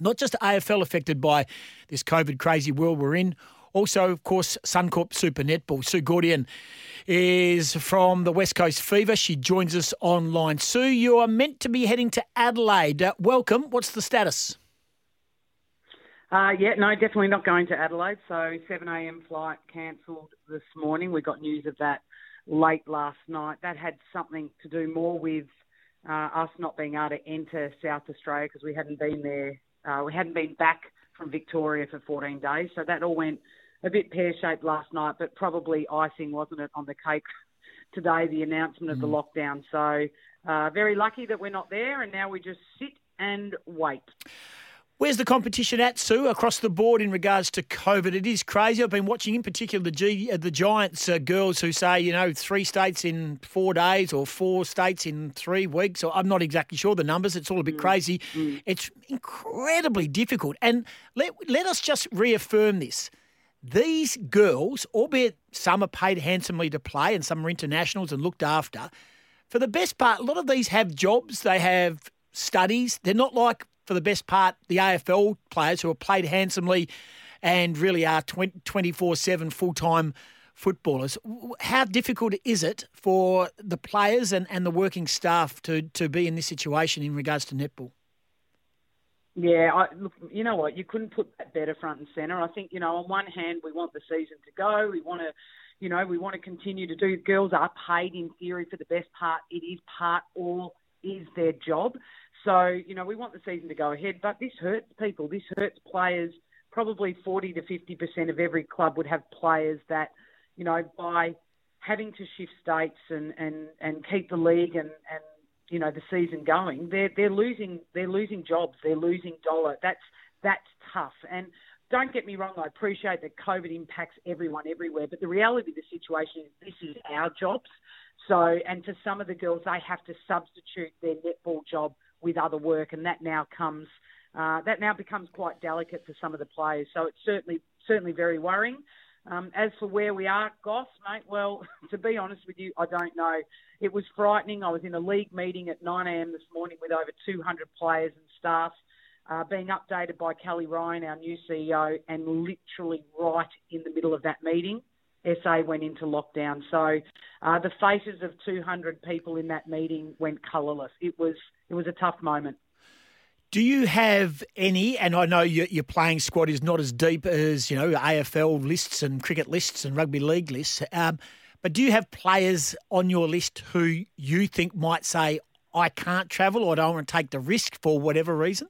not just AFL affected by this COVID crazy world we're in. Also, of course, Suncorp Super Netball. Sue Gaudion is from the West Coast Fever. She joins us online. Sue, you are meant to be heading to Adelaide. Uh, welcome. What's the status? Uh, yeah, no, definitely not going to Adelaide. So 7 a.m. flight cancelled this morning. We got news of that late last night. That had something to do more with uh, us not being able to enter South Australia because we hadn't been there. Uh, we hadn't been back from Victoria for 14 days. So that all went a bit pear shaped last night, but probably icing, wasn't it, on the cake today, the announcement of the mm. lockdown. So uh, very lucky that we're not there, and now we just sit and wait. Where's the competition at, Sue, across the board in regards to COVID? It is crazy. I've been watching, in particular, the G, uh, the Giants uh, girls who say, you know, three states in four days or four states in three weeks. Or I'm not exactly sure the numbers. It's all a bit mm. crazy. Mm. It's incredibly difficult. And let let us just reaffirm this: these girls, albeit some are paid handsomely to play and some are internationals and looked after, for the best part, a lot of these have jobs. They have studies. They're not like for the best part, the AFL players who have played handsomely and really are 24 7 full time footballers. How difficult is it for the players and, and the working staff to, to be in this situation in regards to netball? Yeah, I, look, you know what? You couldn't put that better front and centre. I think, you know, on one hand, we want the season to go. We want to, you know, we want to continue to do. Girls are paid in theory for the best part. It is part or is their job. So, you know, we want the season to go ahead, but this hurts people. This hurts players. Probably 40 to 50% of every club would have players that, you know, by having to shift states and, and, and keep the league and, and you know the season going, they're they're losing they're losing jobs, they're losing dollar. That's that's tough. And don't get me wrong, I appreciate that COVID impacts everyone everywhere, but the reality of the situation is this is our jobs. So, and for some of the girls, they have to substitute their netball job with other work, and that now comes uh, that now becomes quite delicate for some of the players. So it's certainly certainly very worrying. Um, as for where we are, Goss, mate, well, to be honest with you, I don't know. It was frightening. I was in a league meeting at 9am this morning with over 200 players and staff, uh, being updated by Kelly Ryan, our new CEO, and literally right in the middle of that meeting, SA went into lockdown. So uh, the faces of 200 people in that meeting went colourless. It was it was a tough moment. Do you have any? And I know your, your, playing squad is not as deep as you know AFL lists and cricket lists and rugby league lists. Um, but do you have players on your list who you think might say, "I can't travel or I don't want to take the risk for whatever reason"?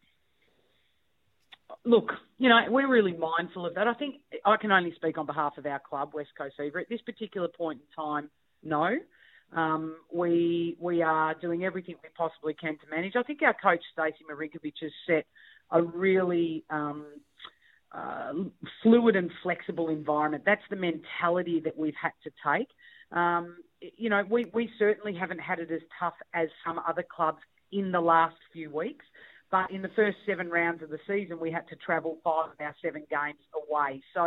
Look, you know, we're really mindful of that. I think I can only speak on behalf of our club, West Coast Fever. At this particular point in time, no. Um, we we are doing everything we possibly can to manage. I think our coach Stacey Marinkovich has set a really um, uh, fluid and flexible environment. That's the mentality that we've had to take. Um, you know, we, we certainly haven't had it as tough as some other clubs in the last few weeks. But in the first seven rounds of the season, we had to travel five of our seven games away. So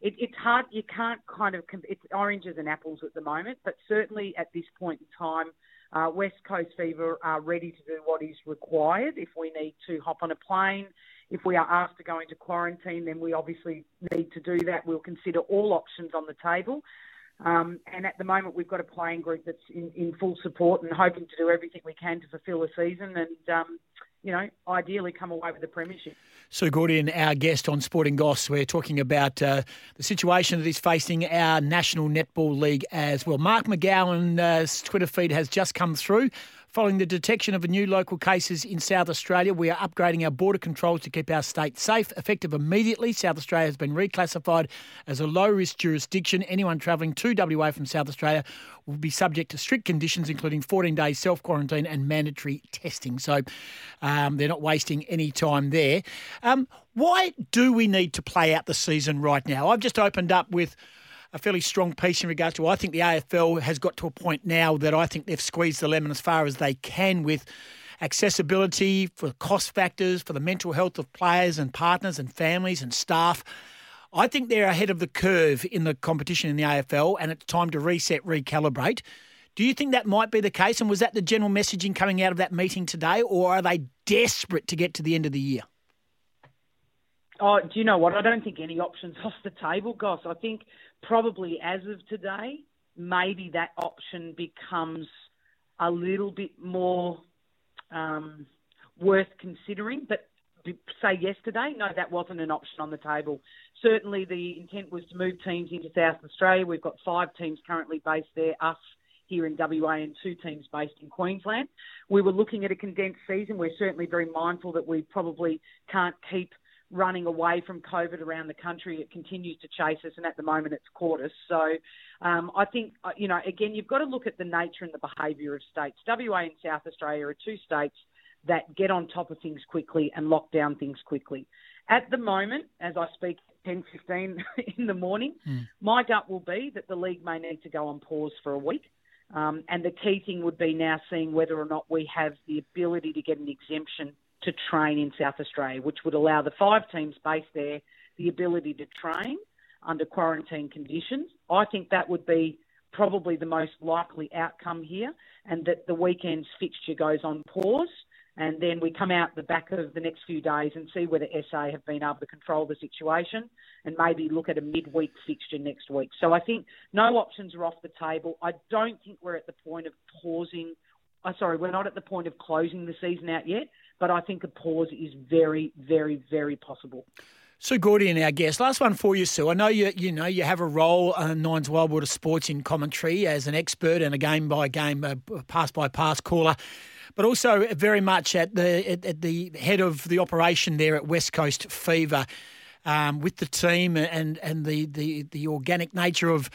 it, it's hard. You can't kind of it's oranges and apples at the moment. But certainly at this point in time, uh, West Coast Fever are ready to do what is required. If we need to hop on a plane, if we are asked to go into quarantine, then we obviously need to do that. We'll consider all options on the table. Um, and at the moment, we've got a playing group that's in, in, full support and hoping to do everything we can to fulfil a season. And um, you know, ideally come away with the premiership. Sue Gaudion, our guest on Sporting Goss, we're talking about uh, the situation that is facing our National Netball League as well. Mark McGowan's Twitter feed has just come through. Following the detection of new local cases in South Australia, we are upgrading our border controls to keep our state safe. Effective immediately, South Australia has been reclassified as a low risk jurisdiction. Anyone travelling to WA from South Australia will be subject to strict conditions, including 14 days self quarantine and mandatory testing. So um, they're not wasting any time there. Um, why do we need to play out the season right now? I've just opened up with a fairly strong piece in regards to. I think the AFL has got to a point now that I think they've squeezed the lemon as far as they can with accessibility for cost factors for the mental health of players and partners and families and staff. I think they're ahead of the curve in the competition in the AFL, and it's time to reset, recalibrate. Do you think that might be the case? And was that the general messaging coming out of that meeting today, or are they desperate to get to the end of the year? Oh, do you know what? I don't think any options off the table, Goss. I think probably as of today, maybe that option becomes a little bit more um, worth considering. But say yesterday, no, that wasn't an option on the table. Certainly, the intent was to move teams into South Australia. We've got five teams currently based there, us here in WA and two teams based in Queensland. We were looking at a condensed season. We're certainly very mindful that we probably can't keep running away from COVID around the country. It continues to chase us, and at the moment it's caught us. So um, I think, uh, you know, again, you've got to look at the nature and the behaviour of states. WA and South Australia are two states that get on top of things quickly and lock down things quickly. At the moment, as I speak, 10.15 in the morning, mm. my gut will be that the league may need to go on pause for a week. Um, and the key thing would be now seeing whether or not we have the ability to get an exemption to train in South Australia, which would allow the five teams based there the ability to train under quarantine conditions. I think that would be probably the most likely outcome here, and that the weekend's fixture goes on pause and then we come out the back of the next few days and see whether SA have been able to control the situation and maybe look at a midweek fixture next week. So I think no options are off the table. I don't think we're at the point of pausing. Oh, sorry, we're not at the point of closing the season out yet, but I think a pause is very, very, very possible. Sue Gaudion, our guest. Last one for you, Sue. I know you you know you have a role on Nines Wide World Sports in commentary as an expert and a game by game, uh, pass by pass caller but also very much at the at, at the head of the operation there at West Coast Fever um, with the team and and the, the the organic nature of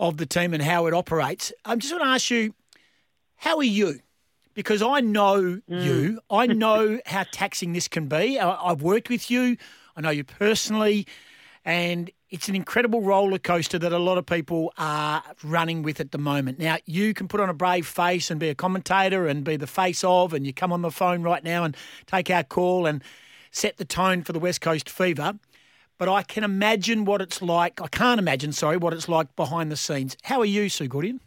of the team and how it operates. I'm just going to ask you, how are you? Because I know mm. you, I know how taxing this can be. I, I've worked with you, I know you personally, and it's an incredible roller coaster that a lot of people are running with at the moment. Now, you can put on a brave face and be a commentator and be the face of, and you come on the phone right now and take our call and set the tone for the West Coast Fever. But I can imagine what it's like. I can't imagine, sorry, what it's like behind the scenes. How are you, Sue Gaudion?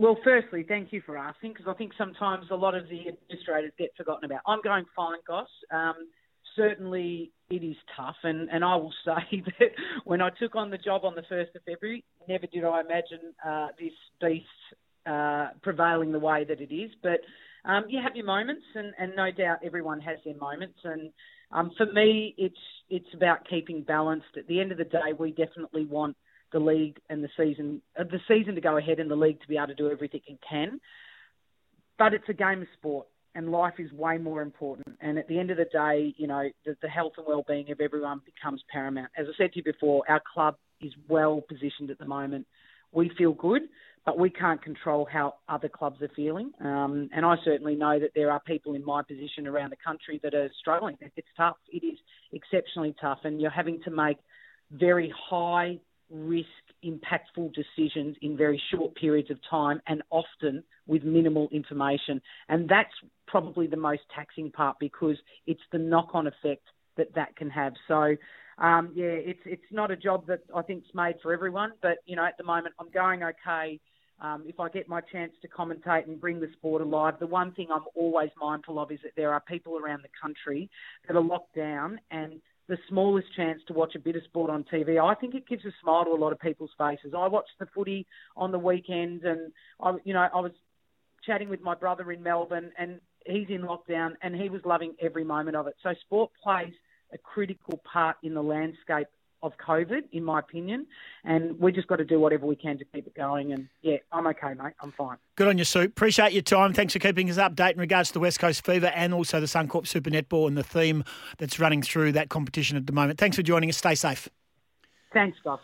Well, firstly, thank you for asking because I think sometimes a lot of the administrators get forgotten about. I'm going fine, Goss. Um, certainly it is tough. And, and I will say that when I took on the job on the 1st of February, never did I imagine uh, this beast uh, prevailing the way that it is. But um, you have your moments, and, and no doubt everyone has their moments. And um, for me, it's it's about keeping balanced. At the end of the day, we definitely want the league and the season uh, the season to go ahead and the league to be able to do everything it can. But it's a game of sport, and life is way more important. And at the end of the day, you know, the, the health and well-being of everyone becomes paramount. As I said to you before, our club is well positioned at the moment. We feel good, but we can't control how other clubs are feeling. Um, and I certainly know that there are people in my position around the country that are struggling. It's tough. It is exceptionally tough, and you're having to make very high risk, impactful decisions in very short periods of time and often with minimal information. And that's probably the most taxing part because it's the knock-on effect that that can have. So, um, yeah, it's it's not a job that I think is made for everyone, but you know, at the moment I'm going okay. Um, if I get my chance to commentate and bring the sport alive, the one thing I'm always mindful of is that there are people around the country that are locked down and the smallest chance to watch a bit of sport on TV, I think it gives a smile to a lot of people's faces. I watched the footy on the weekend, and I, you know, I was chatting with my brother in Melbourne, and he's in lockdown, and he was loving every moment of it. So sport plays a critical part in the landscape of COVID, in my opinion. And we just got to do whatever we can to keep it going. And yeah, I'm okay, mate. I'm fine. Good on you, Sue. Appreciate your time. Thanks for keeping us updated in regards to the West Coast Fever and also the Suncorp Super Netball and the theme that's running through that competition at the moment. Thanks for joining us. Stay safe. Thanks, Bob.